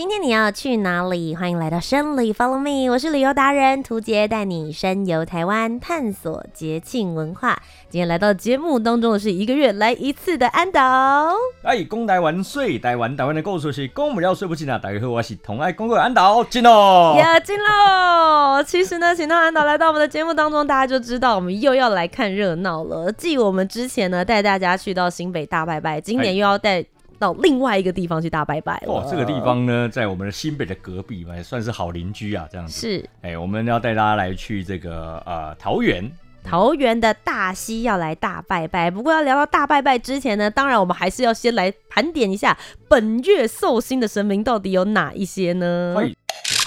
今天你要去哪里？欢迎来到生旅 Follow Me，我是旅游达人涂杰，带你深游台湾，探索节庆文化。今天来到节目当中的是一个月来一次的安导。哎，公台湾睡，台湾台湾的故事是公不要睡不醒啊！大家好，我是同爱公公安导，进喽，呀，进喽！其实呢，请到安导来到我们的节目当中，大家就知道我们又要来看热闹了。继我们之前呢带大家去到新北大拜拜，今年又要带。到另外一个地方去大拜拜了。哦，这个地方呢，在我们的新北的隔壁嘛，也算是好邻居啊，这样子。是，哎，我们要带大家来去这个呃桃园，桃园的大溪要来大拜拜。不过要聊到大拜拜之前呢，当然我们还是要先来盘点一下本月寿星的神明到底有哪一些呢？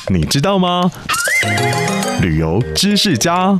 你知道吗？旅游知识家。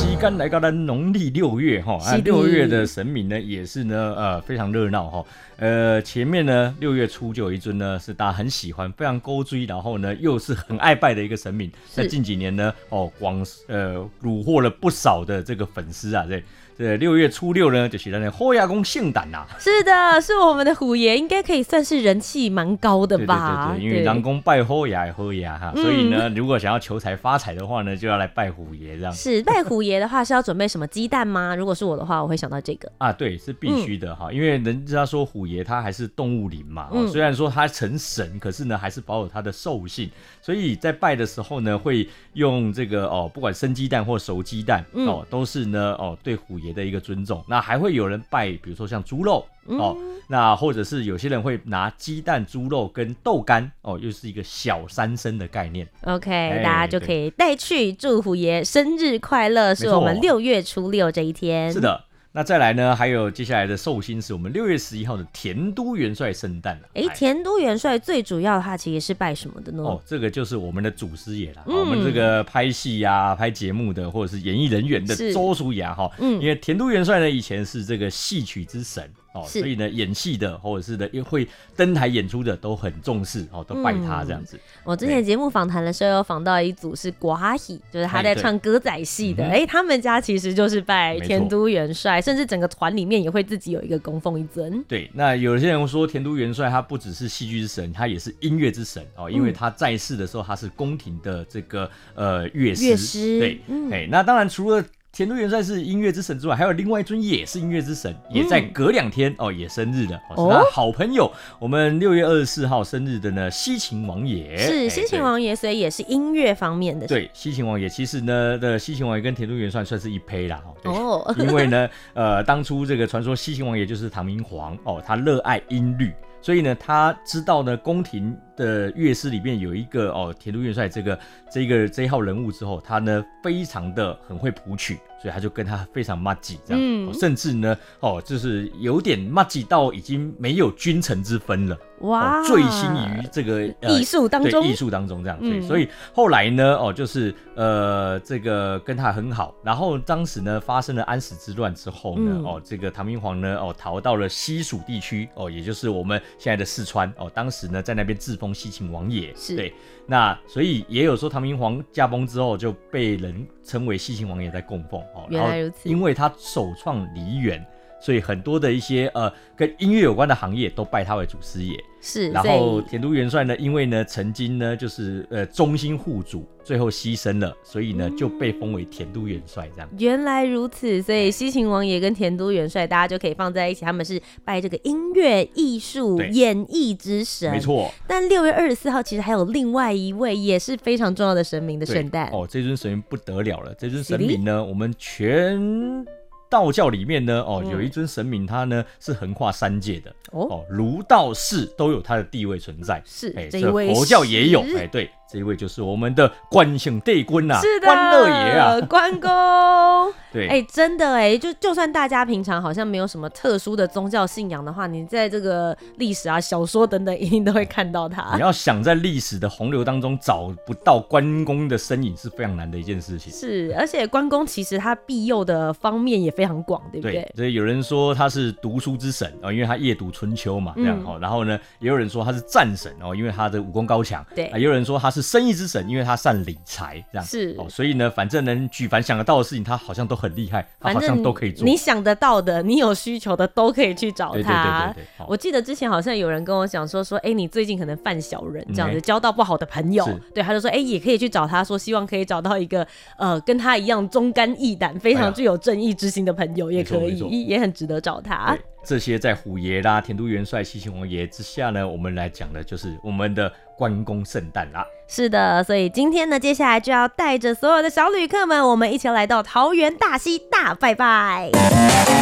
时间来到了农历六月哈，啊，六月的神明呢也是呢呃非常热闹哈。呃，前面呢六月初就有一尊呢是大家很喜欢、非常勾追，然后呢又是很爱拜的一个神明。在近几年呢哦广呃虏获了不少的这个粉丝啊，对。对，六月初六呢，就是那虎牙公圣诞呐。是的，是我们的虎爷，应该可以算是人气蛮高的吧？对对对，因为人公拜虎牙，虎牙哈，所以呢，如果想要求财发财的话呢，就要来拜虎爷这样。是拜虎爷的话，是要准备什么鸡蛋吗？如果是我的话，我会想到这个 啊，对，是必须的哈，因为人家说虎爷他还是动物灵嘛，嗯、虽然说他成神，可是呢，还是保有他的兽性，所以在拜的时候呢，会用这个哦，不管生鸡蛋或熟鸡蛋哦，都是呢哦，对虎爷的一个尊重，那还会有人拜，比如说像猪肉哦，嗯、那或者是有些人会拿鸡蛋、猪肉跟豆干哦，又是一个小三生的概念。OK，、欸、大家就可以带去祝虎爷生日快乐，是我们六月初六这一天。是的。那再来呢？还有接下来的寿星是我们六月十一号的田都元帅圣诞了。哎，田都元帅最主要他其实是拜什么的呢？哦，这个就是我们的祖师爷了。嗯、我们这个拍戏呀、啊、拍节目的，或者是演艺人员的周叔牙哈。嗯，因为田都元帅呢，以前是这个戏曲之神。哦，所以呢，演戏的或者是的，也会登台演出的都很重视哦，都拜他这样子。嗯、我之前节目访谈的时候有访到一组是寡喜，就是他在唱歌仔戏的，哎、欸，他们家其实就是拜田都元帅，甚至整个团里面也会自己有一个供奉一尊。对，那有些人说田都元帅他不只是戏剧之神，他也是音乐之神哦，因为他在世的时候他是宫廷的这个呃乐师。乐师对，哎、嗯，那当然除了。田都元帅是音乐之神之外，还有另外一尊也是音乐之神，也在隔两天、嗯、哦，也生日的。哦，是他好朋友，我们六月二十四号生日的呢，西秦王爷是西秦王爷，所以也是音乐方面的。对，西秦王爷其实呢的西秦王爷跟田都元帅算是一胚啦。哦，因为呢，呃，当初这个传说西秦王爷就是唐明皇哦，他热爱音律。所以呢，他知道呢，宫廷的乐师里面有一个哦，田都元帅这个这个这一号人物之后，他呢非常的很会谱曲，所以他就跟他非常麻吉这样，嗯、甚至呢哦，就是有点麻吉到已经没有君臣之分了。哇，醉心于这个艺术当中，艺术当中这样，所以所以后来呢，哦，就是呃，这个跟他很好，然后当时呢发生了安史之乱之后呢，哦，这个唐明皇呢，哦，逃到了西蜀地区，哦，也就是我们现在的四川，哦，当时呢在那边自封西秦王爷，是对，那所以也有说唐明皇驾崩之后就被人称为西秦王爷在供奉，哦，原来如此，因为他首创梨园。所以很多的一些呃跟音乐有关的行业都拜他为祖师爷，是。然后田都元帅呢，因为呢曾经呢就是呃忠心护主，最后牺牲了，所以呢、嗯、就被封为田都元帅这样。原来如此，所以西秦王爷跟田都元帅大家就可以放在一起，他们是拜这个音乐艺术演艺之神，没错。但六月二十四号其实还有另外一位也是非常重要的神明的圣诞哦，这尊神明不得了了，这尊神明呢我们全。道教里面呢，哦，有一尊神明，他呢是横跨三界的。哦，儒道释都有他的地位存在。是，哎，这佛教也有，哎，对，这一位就是我们的关姓帝君呐，是的，关二爷啊，关公。对，哎、欸，真的哎，就就算大家平常好像没有什么特殊的宗教信仰的话，你在这个历史啊、小说等等，一定都会看到他。你要想在历史的洪流当中找不到关公的身影，是非常难的一件事情。是，而且关公其实他庇佑的方面也非常广，对不对？对，所以有人说他是读书之神哦，因为他夜读春秋嘛，这样然后呢，也有人说他是战神哦，因为他的武功高强。对，也有人说他是生意之神，因为他善理财，这样是哦。所以呢，反正能举凡想得到的事情，他好像都很厉害。他好像都可以做，你想得到的，你有需求的都可以去找他。对对对对对，我记得之前好像有人跟我讲说说，哎、欸，你最近可能犯小人这样子，交到不好的朋友。嗯、对，他就说，哎、欸，也可以去找他说，希望可以找到一个呃跟他一样忠肝义胆、非常具有正义之心的朋友，也可以，也很值得找他。这些在虎爷啦、田都元帅、西秦王爷之下呢，我们来讲的就是我们的关公圣诞啦。是的，所以今天呢，接下来就要带着所有的小旅客们，我们一起来到桃园大溪大拜拜。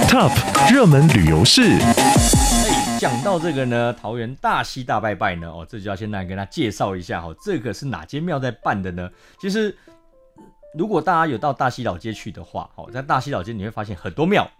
Top 热门旅游市。讲到这个呢，桃园大溪大拜拜呢，哦，这就要先来跟大家介绍一下哈，这个是哪间庙在办的呢？其实，如果大家有到大溪老街去的话，哦，在大溪老街你会发现很多庙。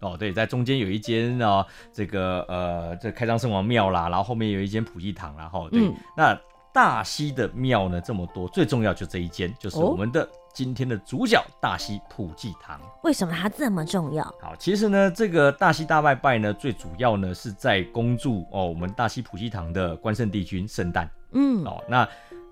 哦，对，在中间有一间哦，这个呃，这开漳圣王庙啦，然后后面有一间普济堂啦，哈，对，嗯、那大溪的庙呢这么多，最重要就这一间，就是我们的今天的主角、哦、大溪普济堂。为什么它这么重要？好，其实呢，这个大溪大拜拜呢，最主要呢是在恭祝哦，我们大溪普济堂的关圣帝君圣诞。嗯，哦，那。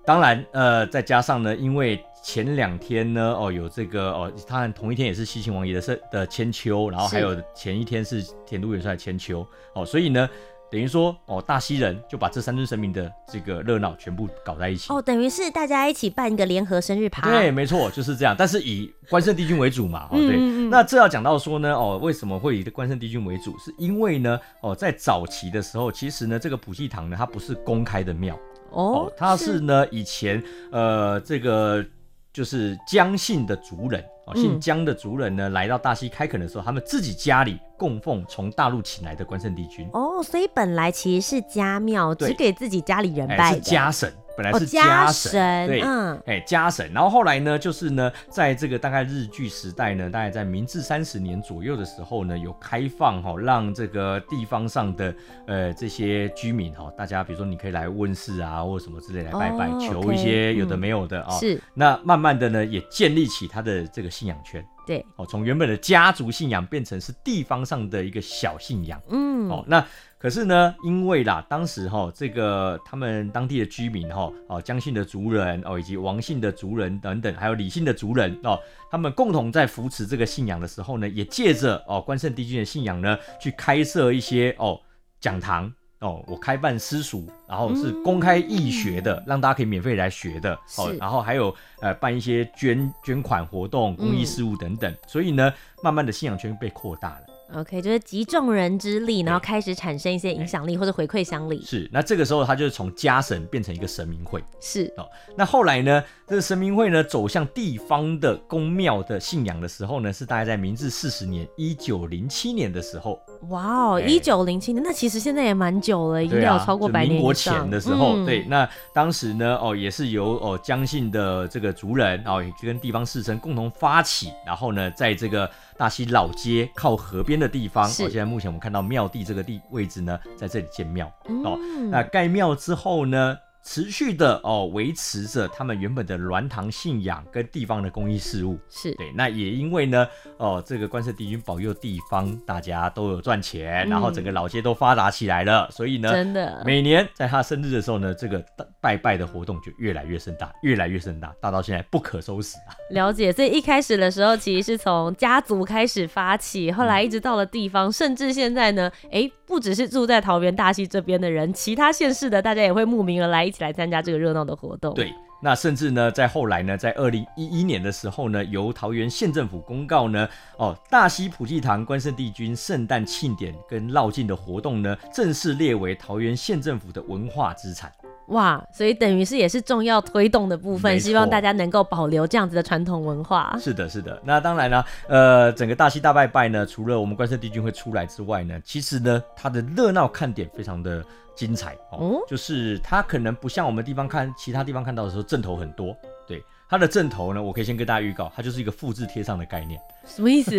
当然，呃，再加上呢，因为前两天呢，哦，有这个哦，他同一天也是西秦王爷的生的千秋，然后还有前一天是田都元帅的千秋，哦，所以呢，等于说哦，大西人就把这三尊神明的这个热闹全部搞在一起，哦，等于是大家一起办一个联合生日趴，对，没错，就是这样，但是以关圣帝君为主嘛，哦，对，那这要讲到说呢，哦，为什么会以关圣帝君为主？是因为呢，哦，在早期的时候，其实呢，这个普济堂呢，它不是公开的庙。哦，他是呢，以前呃，这个就是姜姓的族人哦，姓姜的族人呢，来到大溪开垦的时候，他们自己家里供奉从大陆请来的关圣帝君。哦，所以本来其实是家庙，只给自己家里人拜的，是家神。本来是家神，哦、对，嗯，哎，家神。然后后来呢，就是呢，在这个大概日据时代呢，大概在明治三十年左右的时候呢，有开放哈，让这个地方上的呃这些居民哈，大家比如说你可以来问事啊，或者什么之类来拜拜，哦、求一些有的没有的啊。是、嗯。那慢慢的呢，也建立起他的这个信仰圈。对。哦，从原本的家族信仰变成是地方上的一个小信仰。嗯。哦，那。可是呢，因为啦，当时哈，这个他们当地的居民哈，哦，姜姓的族人哦，以及王姓的族人等等，还有李姓的族人哦，他们共同在扶持这个信仰的时候呢，也借着哦关圣帝君的信仰呢，去开设一些哦讲堂哦，我开办私塾，然后是公开义学的，嗯、让大家可以免费来学的哦，然后还有呃办一些捐捐款活动、公益事务等等，嗯、所以呢，慢慢的信仰圈被扩大了。OK，就是集众人之力，然后开始产生一些影响力或者回馈乡里。是，那这个时候他就是从家神变成一个神明会。是哦，那后来呢，这个神明会呢走向地方的宫庙的信仰的时候呢，是大概在明治四十年，一九零七年的时候。哇哦，一九零七年，那其实现在也蛮久了，已经有超过百年。民国前的时候，嗯、对，那当时呢，哦，也是由哦江姓的这个族人，哦，也跟地方士绅共同发起，然后呢，在这个大溪老街靠河边的地方，是。哦，现在目前我们看到庙地这个地位置呢，在这里建庙，嗯、哦，那盖庙之后呢，持续的哦，维持着他们原本的鸾堂信仰跟地方的公益事务，是对。那也因为呢，哦，这个关圣帝君保佑地方大家都有赚钱，嗯、然后整个老街都发达起来了，所以呢，真的每年在他生日的时候呢，这个拜拜的活动就越来越盛大，越来越盛大，大到现在不可收拾啊。了解，所以一开始的时候其实是从家族开始发起，后来一直到了地方，嗯、甚至现在呢，哎，不只是住在桃园大溪这边的人，其他县市的大家也会慕名而来。一起来参加这个热闹的活动。对，那甚至呢，在后来呢，在二零一一年的时候呢，由桃园县政府公告呢，哦，大溪普济堂关圣帝君圣诞庆典跟绕境的活动呢，正式列为桃园县政府的文化资产。哇，所以等于是也是重要推动的部分，希望大家能够保留这样子的传统文化。是的，是的。那当然呢，呃，整个大西大拜拜呢，除了我们关圣帝君会出来之外呢，其实呢，它的热闹看点非常的精彩哦。嗯、就是它可能不像我们地方看其他地方看到的时候阵头很多，对它的阵头呢，我可以先跟大家预告，它就是一个复制贴上的概念。什么意思？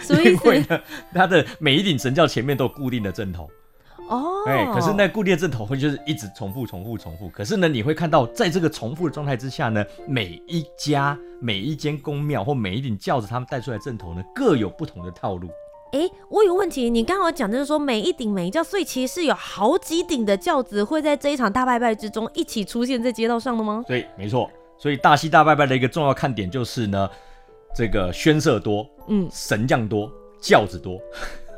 什么意思？因为呢，它的每一顶神教前面都有固定的阵头。哦，哎，可是那固定的阵头会就是一直重复、重复、重复。可是呢，你会看到在这个重复的状态之下呢，每一家、每一间宫庙或每一顶轿子，他们带出来阵头呢，各有不同的套路。哎，我有个问题，你刚好讲就是说每一顶每一轿，所以其实是有好几顶的轿子会在这一场大拜拜之中一起出现在街道上的吗？对，没错。所以大溪大拜拜的一个重要看点就是呢，这个宣社多，嗯，神将多，轿子多。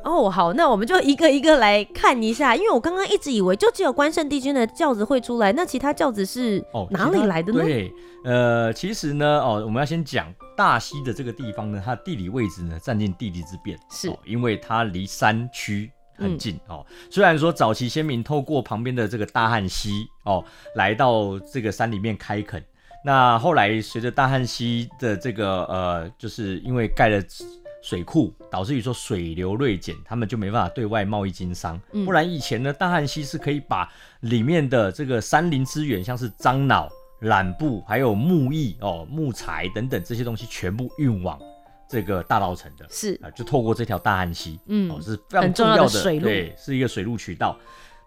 哦，好，那我们就一个一个来看一下，因为我刚刚一直以为就只有关圣帝君的轿子会出来，那其他轿子是哪里来的呢？哦、对，呃，其实呢，哦，我们要先讲大溪的这个地方呢，它的地理位置呢，占尽地利之便，是、哦、因为它离山区很近、嗯、哦。虽然说早期先民透过旁边的这个大汉溪哦，来到这个山里面开垦，那后来随着大汉溪的这个呃，就是因为盖了。水库导致于说水流锐减，他们就没办法对外贸易经商。嗯、不然以前呢，大汉溪是可以把里面的这个山林资源，像是樟脑、染布，还有木艺哦、木材等等这些东西，全部运往这个大稻城的。是啊，就透过这条大汉溪，嗯，哦，是非常重要的，重要的水路，对，是一个水路渠道。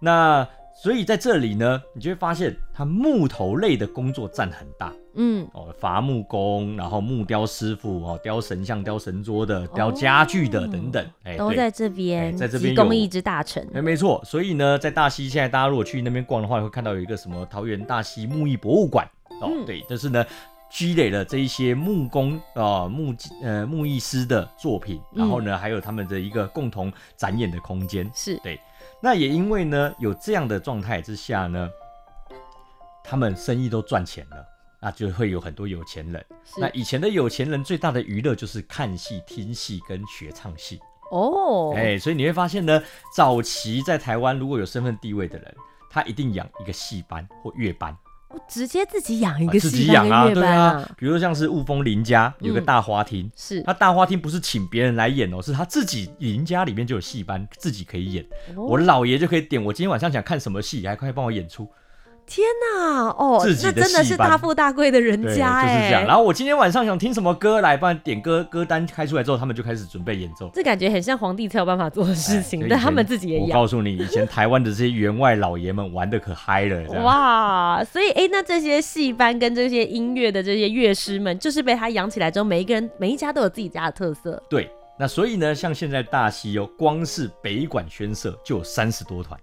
那所以在这里呢，你就会发现它木头类的工作占很大，嗯，哦，伐木工，然后木雕师傅，哦，雕神像、雕神桌的、雕家具的等等，哎、哦，都在这边，欸、在这边工艺之大成。哎，没错。所以呢，在大溪，现在大家如果去那边逛的话，会看到有一个什么桃园大溪木艺博物馆，哦，嗯、对，但是呢，积累了这一些木工啊、呃、木呃木艺师的作品，然后呢，嗯、还有他们的一个共同展演的空间，是。对。那也因为呢，有这样的状态之下呢，他们生意都赚钱了，那就会有很多有钱人。那以前的有钱人最大的娱乐就是看戏、听戏跟学唱戏。哦，哎，所以你会发现呢，早期在台湾如果有身份地位的人，他一定养一个戏班或乐班。我直接自己养一个自己养啊，对啊，比如说像是雾峰林家有个大花厅，是。他大花厅不是请别人来演哦，是他自己林家里面就有戏班，自己可以演，我老爷就可以点，我今天晚上想看什么戏，还可以帮我演出。天呐，哦，那真的是大富大贵的人家哎，就是这样。然后我今天晚上想听什么歌来，不然点歌歌单开出来之后，他们就开始准备演奏。这感觉很像皇帝才有办法做的事情，但他们自己也有。我告诉你，以前台湾的这些员外老爷们玩的可嗨了。哇，所以哎，那这些戏班跟这些音乐的这些乐师们，就是被他养起来之后，每一个人每一家都有自己家的特色。对，那所以呢，像现在大溪哦，光是北管宣社就有三十多团。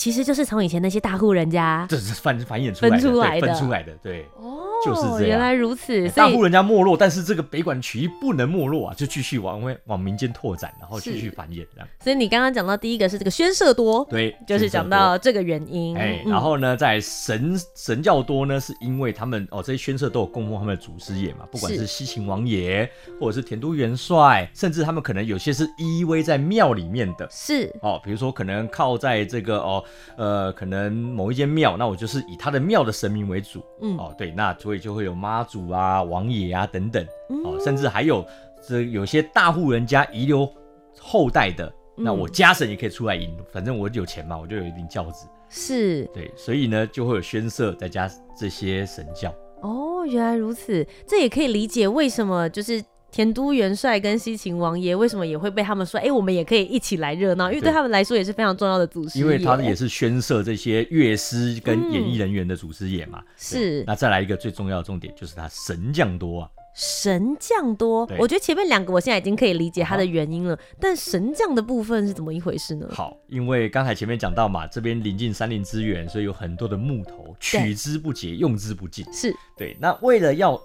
其实就是从以前那些大户人家，这是繁繁衍出来的，分出来的，分出来的，对。哦。就是这样，原来如此。大户人家没落，但是这个北管曲艺不能没落啊，就继续往外往民间拓展，然后继续繁衍这样。所以你刚刚讲到第一个是这个宣社多，对，就是讲到这个原因。哎，然后呢，在神神教多呢，是因为他们哦，这些宣社都有供奉他们的祖师爷嘛，不管是西秦王爷，或者是田都元帅，甚至他们可能有些是依偎在庙里面的，是哦，比如说可能靠在这个哦，呃，可能某一间庙，那我就是以他的庙的神明为主，嗯，哦，对，那所以就会有妈。祖啊，王爷啊，等等，哦，甚至还有这有些大户人家遗留后代的，嗯、那我家神也可以出来引，反正我有钱嘛，我就有一顶轿子，是对，所以呢，就会有宣社再加这些神教。哦，原来如此，这也可以理解为什么就是。田都元帅跟西秦王爷为什么也会被他们说？哎、欸，我们也可以一起来热闹，因为对他们来说也是非常重要的祖师爷。因为他也是宣设这些乐师跟演艺人员的祖师爷嘛。嗯、是。那再来一个最重要的重点，就是他神将多啊。神将多，我觉得前面两个我现在已经可以理解他的原因了，但神将的部分是怎么一回事呢？好，因为刚才前面讲到嘛，这边临近山林资源，所以有很多的木头，取之不竭，用之不尽。是对。那为了要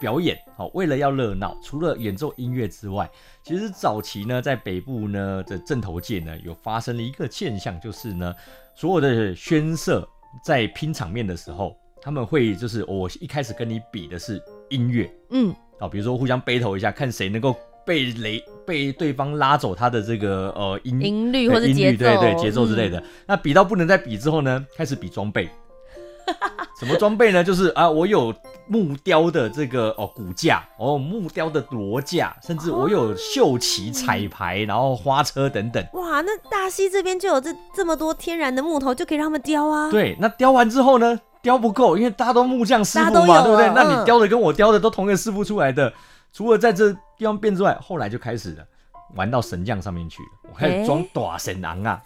表演好，为了要热闹，除了演奏音乐之外，其实早期呢，在北部呢的正头界呢，有发生了一个现象，就是呢，所有的宣社在拼场面的时候，他们会就是我一开始跟你比的是音乐，嗯，好，比如说互相 battle 一下，看谁能够被雷被对方拉走他的这个呃音音律或者节奏，对对节奏之类的。嗯、那比到不能再比之后呢，开始比装备。什么装备呢？就是啊，我有木雕的这个哦骨架，哦木雕的罗架，甚至我有绣旗、彩排，然后花车等等。哇，那大溪这边就有这这么多天然的木头，就可以让他们雕啊。对，那雕完之后呢？雕不够，因为大家都木匠师傅嘛，对不对？那你雕的跟我雕的都同一个师傅出来的，嗯、除了在这地方变之外，后来就开始了玩到神将上面去了，我开始装大神郎啊。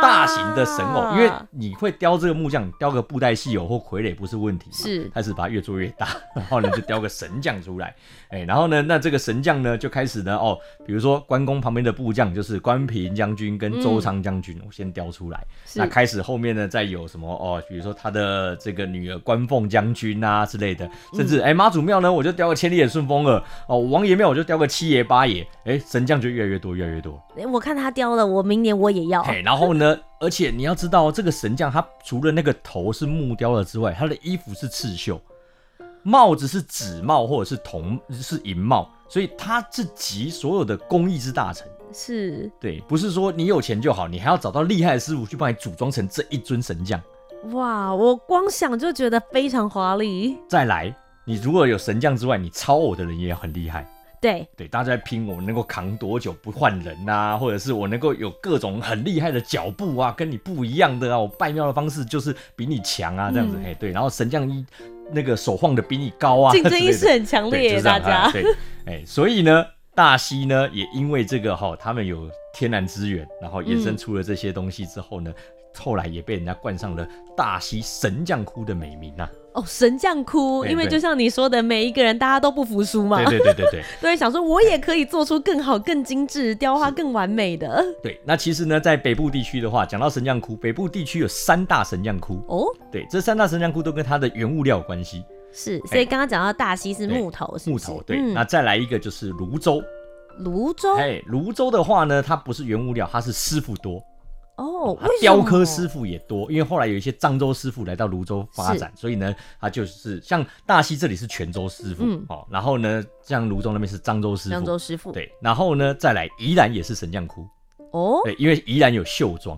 大型的神偶，因为你会雕这个木匠，雕个布袋戏偶或傀儡不是问题嘛，是。开始把它越做越大，然后呢就雕个神将出来，哎，然后呢，那这个神将呢就开始呢，哦，比如说关公旁边的部将就是关平将军跟周仓将军，嗯、我先雕出来，那开始后面呢再有什么哦，比如说他的这个女儿关凤将军啊之类的，甚至哎妈祖庙呢我就雕个千里眼顺风耳，哦王爷庙我就雕个七爷八爷，哎神将就越来越多越来越多，哎我看他雕了，我明年我也要。然后呢？而且你要知道，这个神将他除了那个头是木雕的之外，他的衣服是刺绣，帽子是紫帽或者是铜是银帽，所以他是集所有的工艺之大成。是，对，不是说你有钱就好，你还要找到厉害的师傅去帮你组装成这一尊神将。哇，我光想就觉得非常华丽。再来，你如果有神将之外，你超偶的人也很厉害。对。对，大家在拼我能够扛多久不换人呐、啊，或者是我能够有各种很厉害的脚步啊，跟你不一样的啊，我拜庙的方式就是比你强啊，这样子，哎、嗯、对，然后神将一那个手晃的比你高啊，竞争意识很强烈，就是、大家。对，哎，所以呢，大溪呢也因为这个哈、哦，他们有天然资源，然后衍生出了这些东西之后呢，嗯、后来也被人家冠上了大溪神将窟的美名啊。哦，神将窟，因为就像你说的，每一个人大家都不服输嘛，对对对对对，对，想说我也可以做出更好、更精致、雕花更完美的。对，那其实呢，在北部地区的话，讲到神将窟，北部地区有三大神将窟哦。对，这三大神将窟都跟它的原物料有关系。是，所以刚刚讲到大溪是木头，是木头。对，嗯、那再来一个就是泸州。泸州，哎，泸州的话呢，它不是原物料，它是师傅多。哦，雕刻师傅也多，因为后来有一些漳州师傅来到泸州发展，所以呢，他就是像大溪这里是泉州师傅，嗯、哦，然后呢，像泸州那边是漳州师傅，漳州师傅，对，然后呢，再来宜兰也是神将窟，哦，对，因为宜兰有绣庄，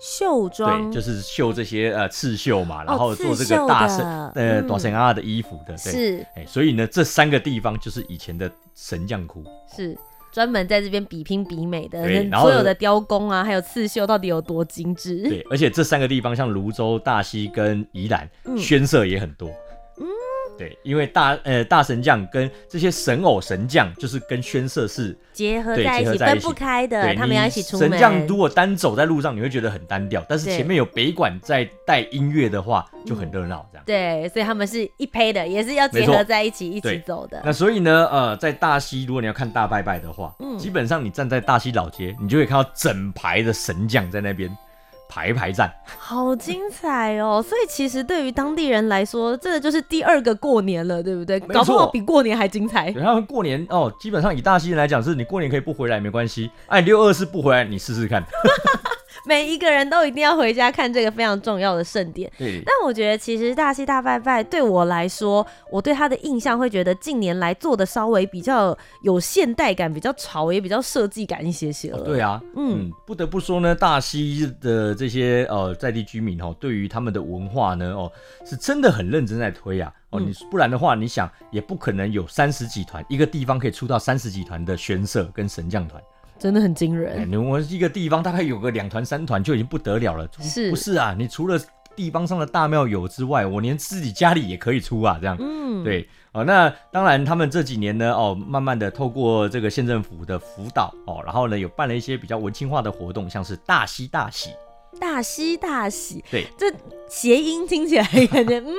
绣庄，对，就是绣这些呃刺绣嘛，然后做这个大神呃大神阿的衣服的，对，是，哎，所以呢，这三个地方就是以前的神将窟，是。专门在这边比拼比美的，所有的雕工啊，还有刺绣到底有多精致？对，而且这三个地方，像泸州、大溪跟宜兰，宣色也很多。嗯，对，因为大呃大神将跟这些神偶神将，就是跟宣色是结合在一起，分不开的。他们要一起出门。神将如果单走在路上，你会觉得很单调，但是前面有北管在带音乐的话，就很热闹。这样对，所以他们是一胚的，也是要结合在一起一起走的。那所以呢，呃，在大溪，如果你要看大拜拜的话，嗯，基本上你站在大溪老街，你就会看到整排的神将在那边。排排站，好精彩哦！所以其实对于当地人来说，这个就是第二个过年了，对不对？搞不好比过年还精彩。然后过年哦，基本上以大西人来讲，是你过年可以不回来没关系。哎，六二四不回来，你试试看。每一个人都一定要回家看这个非常重要的盛典。对。但我觉得其实大溪大拜拜对我来说，我对他的印象会觉得近年来做的稍微比较有现代感，比较潮，也比较设计感一些些了。哦、对啊，嗯，嗯，不得不说呢，大溪的这些呃在地居民哦，对于他们的文化呢哦，是真的很认真在推啊。哦，你不然的话，你想也不可能有三十几团，一个地方可以出到三十几团的玄色跟神将团。真的很惊人。你我一个地方大概有个两团三团就已经不得了了。是不是啊？你除了地方上的大庙有之外，我连自己家里也可以出啊，这样。嗯，对哦。那当然，他们这几年呢，哦，慢慢的透过这个县政府的辅导哦，然后呢，有办了一些比较文青化的活动，像是大喜大喜。大喜大喜，对，这谐音听起来感觉嗯。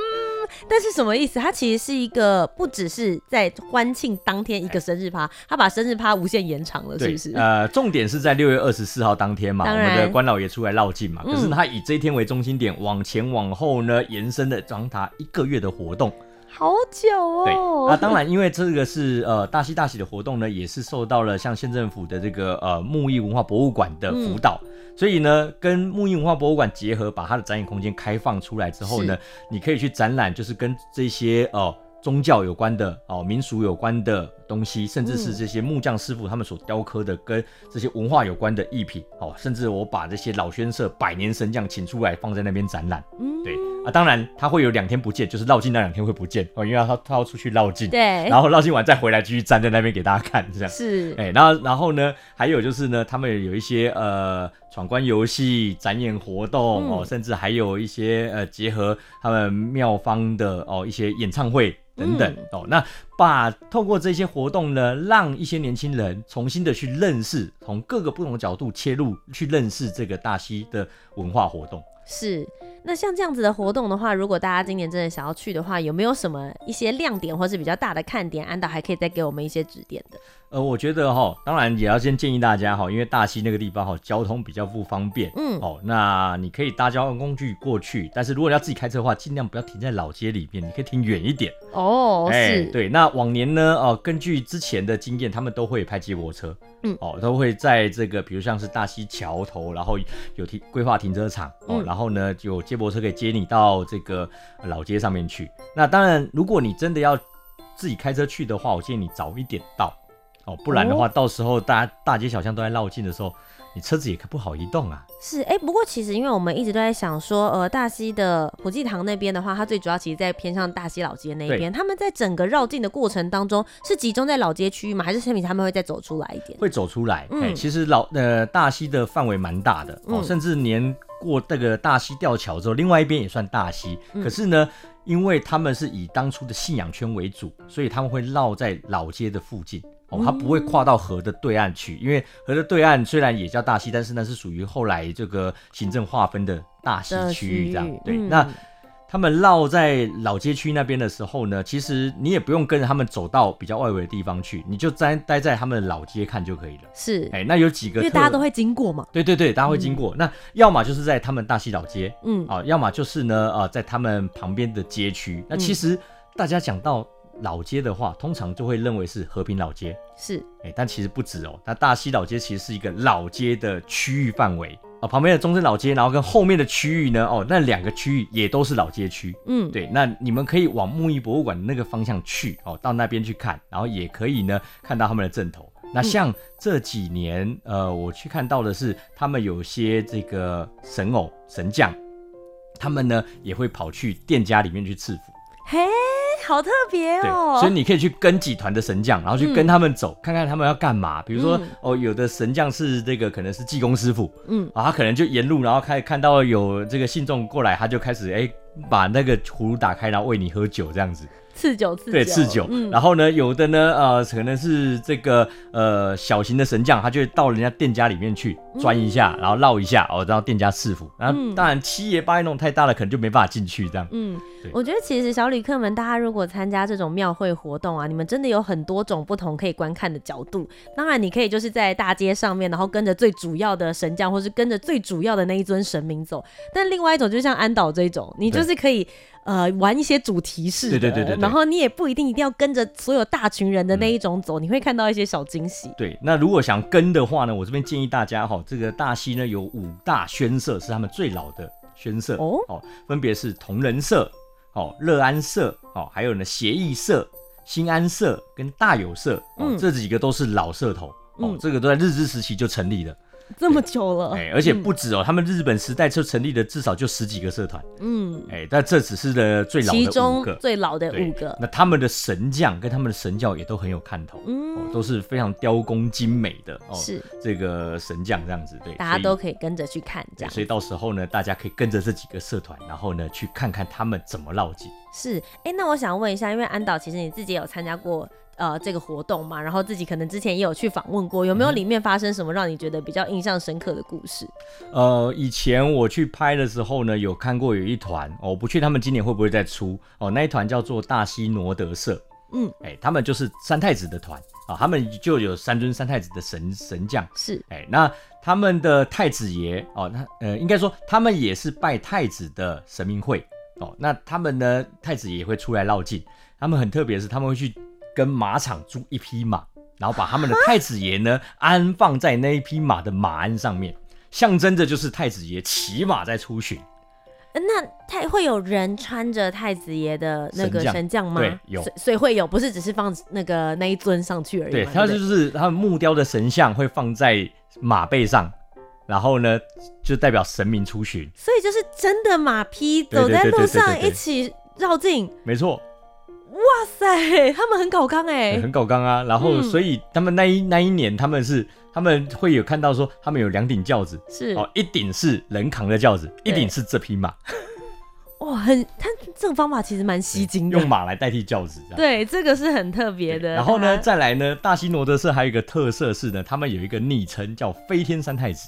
但是什么意思？它其实是一个不只是在欢庆当天一个生日趴，他把生日趴无限延长了，是不是？呃，重点是在六月二十四号当天嘛，我们的关老爷出来绕境嘛。可是他以这一天为中心点，嗯、往前往后呢，延伸了长达一个月的活动，好久哦。对，那当然，因为这个是呃大喜大喜的活动呢，也是受到了像县政府的这个呃木艺文化博物馆的辅导。嗯所以呢，跟木艺文化博物馆结合，把它的展演空间开放出来之后呢，你可以去展览，就是跟这些哦宗教有关的哦民俗有关的东西，甚至是这些木匠师傅他们所雕刻的跟这些文化有关的艺品哦，甚至我把这些老宣社百年神将请出来放在那边展览，嗯，对。啊，当然他会有两天不见，就是绕境那两天会不见哦，因为他他要出去绕境，对，然后绕境完再回来继续站在那边给大家看，这样是，哎，然后然后呢，还有就是呢，他们有一些呃闯关游戏、展演活动、嗯、哦，甚至还有一些呃结合他们庙方的哦一些演唱会。等等、嗯、哦，那把透过这些活动呢，让一些年轻人重新的去认识，从各个不同的角度切入去认识这个大溪的文化活动。是，那像这样子的活动的话，如果大家今年真的想要去的话，有没有什么一些亮点或是比较大的看点？安导还可以再给我们一些指点的。呃，我觉得哈，当然也要先建议大家哈，因为大溪那个地方哈，交通比较不方便，嗯，哦，那你可以搭交通工具过去，但是如果要自己开车的话，尽量不要停在老街里面，你可以停远一点。哦，哎、是，对，那往年呢，哦，根据之前的经验，他们都会派接驳车，嗯，哦，都会在这个，比如像是大溪桥头，然后有停规划停车场，哦，嗯、然后呢，有接驳车可以接你到这个老街上面去。那当然，如果你真的要自己开车去的话，我建议你早一点到。哦，不然的话，到时候大家大街小巷都在绕境的时候，你车子也可不好移动啊。是，哎、欸，不过其实因为我们一直都在想说，呃，大溪的普济堂那边的话，它最主要其实在偏向大溪老街那一边。他们在整个绕境的过程当中，是集中在老街区域吗？还是前面他们会再走出来一点？会走出来。嗯，欸、其实老呃大溪的范围蛮大的哦，嗯、甚至连过这个大溪吊桥之后，另外一边也算大溪。嗯、可是呢，因为他们是以当初的信仰圈为主，所以他们会绕在老街的附近。哦，它不会跨到河的对岸去，因为河的对岸虽然也叫大溪，但是那是属于后来这个行政划分的大溪区域，这样对。嗯、那他们绕在老街区那边的时候呢，其实你也不用跟着他们走到比较外围的地方去，你就待待在他们的老街看就可以了。是，哎，那有几个，因为大家都会经过嘛。对对对，大家会经过。嗯、那要么就是在他们大溪老街，嗯，啊，要么就是呢，啊，在他们旁边的街区。那其实大家讲到。老街的话，通常就会认为是和平老街，是，哎、欸，但其实不止哦。那大溪老街其实是一个老街的区域范围啊，旁边的中正老街，然后跟后面的区域呢，哦，那两个区域也都是老街区，嗯，对。那你们可以往木艺博物馆的那个方向去哦，到那边去看，然后也可以呢看到他们的阵头。那像这几年，呃，我去看到的是他们有些这个神偶神将，他们呢也会跑去店家里面去赐福，嘿。好特别哦，所以你可以去跟几团的神将，然后去跟他们走，嗯、看看他们要干嘛。比如说，嗯、哦，有的神将是这个可能是济公师傅，嗯，啊，他可能就沿路，然后开始看到有这个信众过来，他就开始哎，把那个葫芦打开，然后喂你喝酒这样子。赐酒，赐酒，对，赐酒。嗯、然后呢，有的呢，呃，可能是这个呃小型的神将，他就会到人家店家里面去钻一下，嗯、然后绕一下，哦，然后店家赐福。然后当然七爷八爷那种太大了，可能就没办法进去这样。嗯，我觉得其实小旅客们，大家如果参加这种庙会活动啊，你们真的有很多种不同可以观看的角度。当然，你可以就是在大街上面，然后跟着最主要的神将，或是跟着最主要的那一尊神明走。但另外一种，就像安岛这种，你就是可以。呃，玩一些主题式的，对对对对，然后你也不一定一定要跟着所有大群人的那一种走，嗯、你会看到一些小惊喜。对，那如果想跟的话呢，我这边建议大家哈，这个大溪呢有五大轩社是他们最老的轩社哦，哦，分别是同仁社、哦乐安社、哦还有呢协义社、新安社跟大有社，哦、嗯，这几个都是老社头，哦，嗯、这个都在日治时期就成立了。这么久了，哎，而且不止哦，嗯、他们日本时代就成立了至少就十几个社团，嗯，哎，但这只是的最老的五个，其中最老的五个。那他们的神将跟他们的神教也都很有看头，嗯、哦，都是非常雕工精美的哦，是。这个神将这样子，对，大家都可以跟着去看这样，所以到时候呢，大家可以跟着这几个社团，然后呢去看看他们怎么绕境。是，哎，那我想问一下，因为安导其实你自己有参加过。呃，这个活动嘛，然后自己可能之前也有去访问过，有没有里面发生什么让你觉得比较印象深刻的故事？呃，以前我去拍的时候呢，有看过有一团，哦，我不确定他们今年会不会再出哦。那一团叫做大西挪德社，嗯，哎，他们就是三太子的团啊，哦，他们就有三尊三太子的神神将，是，哎，那他们的太子爷哦，那呃，应该说他们也是拜太子的神明会哦。那他们呢，太子爷会出来绕境，他们很特别的是他们会去。跟马场租一匹马，然后把他们的太子爷呢安放在那一匹马的马鞍上面，象征着就是太子爷骑马在出巡。那太会有人穿着太子爷的那个神将吗？对，有，所以会有，不是只是放那个那一尊上去而已。对，他就是他们木雕的神像会放在马背上，然后呢就代表神明出巡，所以就是真的马匹走在路上一起绕境，没错。哇塞，他们很搞刚哎，很搞刚啊。然后所以他们那一那一年他们是他们会有看到说他们有两顶轿子，是哦，一顶是人扛的轿子，一顶是这匹马。哇，很，他这种方法其实蛮吸睛的，用马来代替轿子，对，这个是很特别的。然后呢，再来呢，大西罗德社还有一个特色是呢，他们有一个昵称叫“飞天三太子”。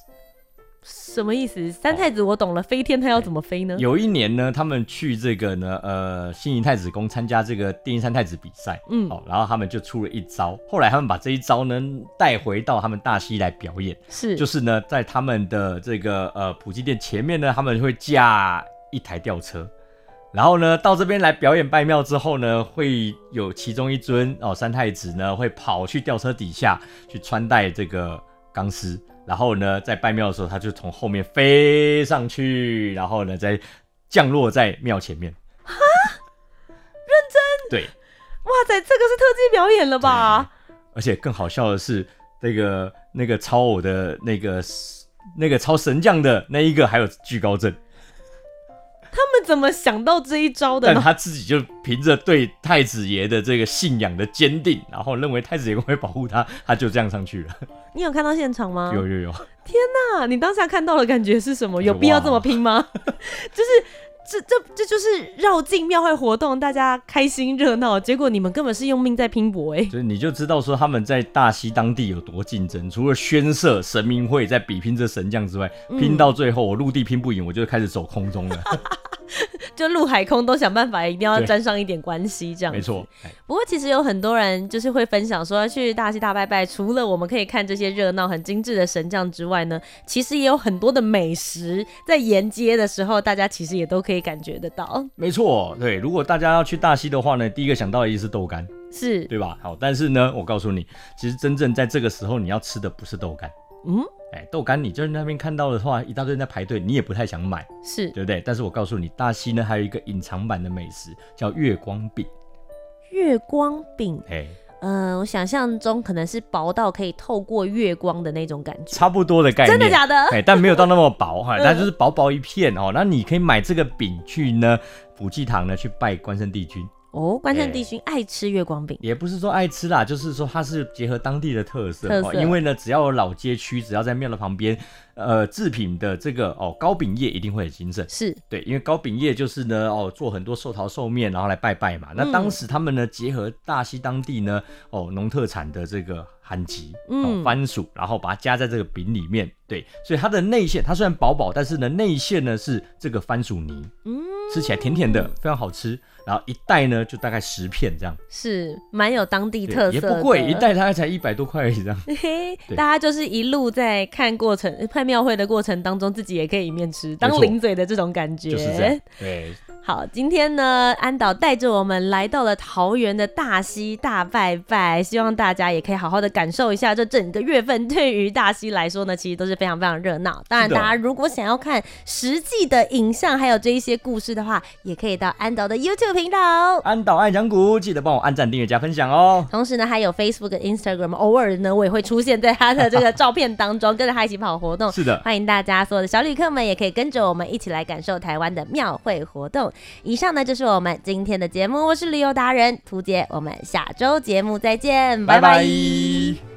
什么意思？三太子我懂了，哦、飞天他要怎么飞呢？有一年呢，他们去这个呢，呃，新营太子宫参加这个电音三太子比赛，嗯，哦，然后他们就出了一招，后来他们把这一招呢带回到他们大溪来表演，是，就是呢，在他们的这个呃普济殿前面呢，他们会架一台吊车。然后呢，到这边来表演拜庙之后呢，会有其中一尊哦三太子呢，会跑去吊车底下去穿戴这个钢丝，然后呢，在拜庙的时候，他就从后面飞上去，然后呢，再降落在庙前面。哈，认真？对，哇塞，这个是特技表演了吧？而且更好笑的是，那个那个超偶的那个那个超神将的那一个还有巨高症。他们怎么想到这一招的？但他自己就凭着对太子爷的这个信仰的坚定，然后认为太子爷会保护他，他就这样上去了。你有看到现场吗？有有有！天哪，你当下看到的感觉是什么？有必要这么拼吗？就是。这这这就是绕境庙会活动，大家开心热闹，结果你们根本是用命在拼搏哎！所以你就知道说他们在大溪当地有多竞争，除了宣社神明会在比拼这神将之外，嗯、拼到最后我陆地拼不赢，我就开始走空中了。就陆海空都想办法，一定要沾上一点关系，这样没错。不过其实有很多人就是会分享说，去大溪大拜拜，除了我们可以看这些热闹、很精致的神将之外呢，其实也有很多的美食，在沿街的时候，大家其实也都可以感觉得到。没错，对。如果大家要去大溪的话呢，第一个想到的一定是豆干，是对吧？好，但是呢，我告诉你，其实真正在这个时候，你要吃的不是豆干。嗯。哎，豆干，你就是那边看到的话，一大堆人在排队，你也不太想买，是对不对？但是我告诉你，大溪呢还有一个隐藏版的美食，叫月光饼。月光饼，哎，呃，我想象中可能是薄到可以透过月光的那种感觉，差不多的概念，真的假的？哎，但没有到那么薄 哈，但就是薄薄一片哦。那你可以买这个饼去呢，普济堂呢去拜关圣帝君。哦，关圣帝君爱吃月光饼，也不是说爱吃啦，就是说它是结合当地的特色，特色。哦。因为呢，只要有老街区，只要在庙的旁边，呃，制品的这个哦糕饼业一定会很兴盛。是对，因为糕饼业就是呢哦做很多寿桃寿面，然后来拜拜嘛。那当时他们呢结合大溪当地呢哦农特产的这个番薯，嗯，番薯，然后把它加在这个饼里面。对，所以它的内馅它虽然薄薄，但是呢内馅呢是这个番薯泥，嗯，吃起来甜甜的，非常好吃。然后一袋呢，就大概十片这样，是蛮有当地特色，也不贵，一袋大概才一百多块而已这样。嘿，大家就是一路在看过程、看庙会的过程当中，自己也可以一面吃，当零嘴的这种感觉。就是这样。对。好，今天呢，安导带着我们来到了桃园的大溪大拜拜，希望大家也可以好好的感受一下这整个月份对于大溪来说呢，其实都是非常非常热闹。当然，大家如果想要看实际的影像，还有这一些故事的话，也可以到安导的 YouTube 频道。安导爱讲古，记得帮我按赞、订阅、加分享哦。同时呢，还有 Facebook、Instagram，偶尔呢，我也会出现在他的这个照片当中，跟着他一起跑活动。是的，欢迎大家所有的小旅客们，也可以跟着我们一起来感受台湾的庙会活动。以上呢就是我们今天的节目，我是旅游达人涂姐，我们下周节目再见，拜拜。拜拜。